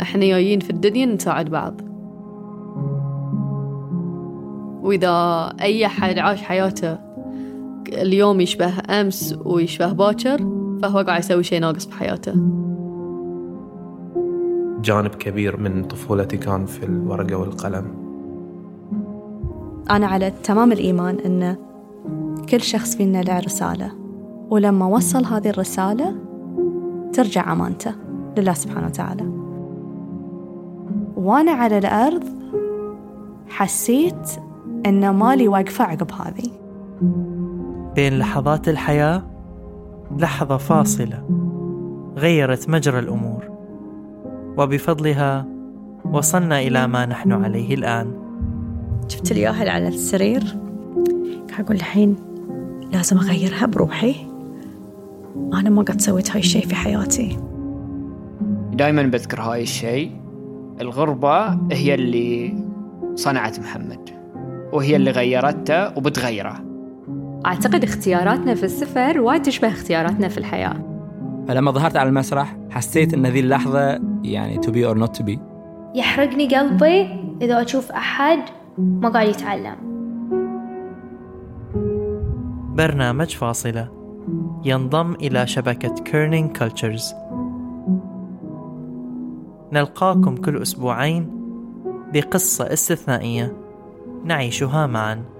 إحنا جايين في الدنيا نساعد بعض. وإذا أي أحد عاش حياته اليوم يشبه أمس ويشبه باكر فهو قاعد يسوي شيء ناقص بحياته جانب كبير من طفولتي كان في الورقة والقلم. أنا على تمام الإيمان أن كل شخص فينا له رسالة. ولما وصل هذه الرسالة ترجع أمانته لله سبحانه وتعالى. وأنا على الأرض حسيت أن مالي واقفة عقب هذه. بين لحظات الحياة لحظة فاصلة غيرت مجرى الأمور وبفضلها وصلنا إلى ما نحن عليه الآن. شفت الياهل على السرير؟ أقول الحين لازم أغيرها بروحي. أنا ما قد سويت هاي الشيء في حياتي. دائما بذكر هاي الشيء. الغربة هي اللي صنعت محمد وهي اللي غيرته وبتغيره. أعتقد اختياراتنا في السفر وايد تشبه اختياراتنا في الحياة. فلما ظهرت على المسرح حسيت إن ذي اللحظة يعني to be or not to be. يحرقني قلبي إذا أشوف أحد ما قاعد يتعلم. برنامج فاصلة. ينضم إلى شبكة Kerning Cultures نلقاكم كل أسبوعين بقصة استثنائية. نعيشها معاً.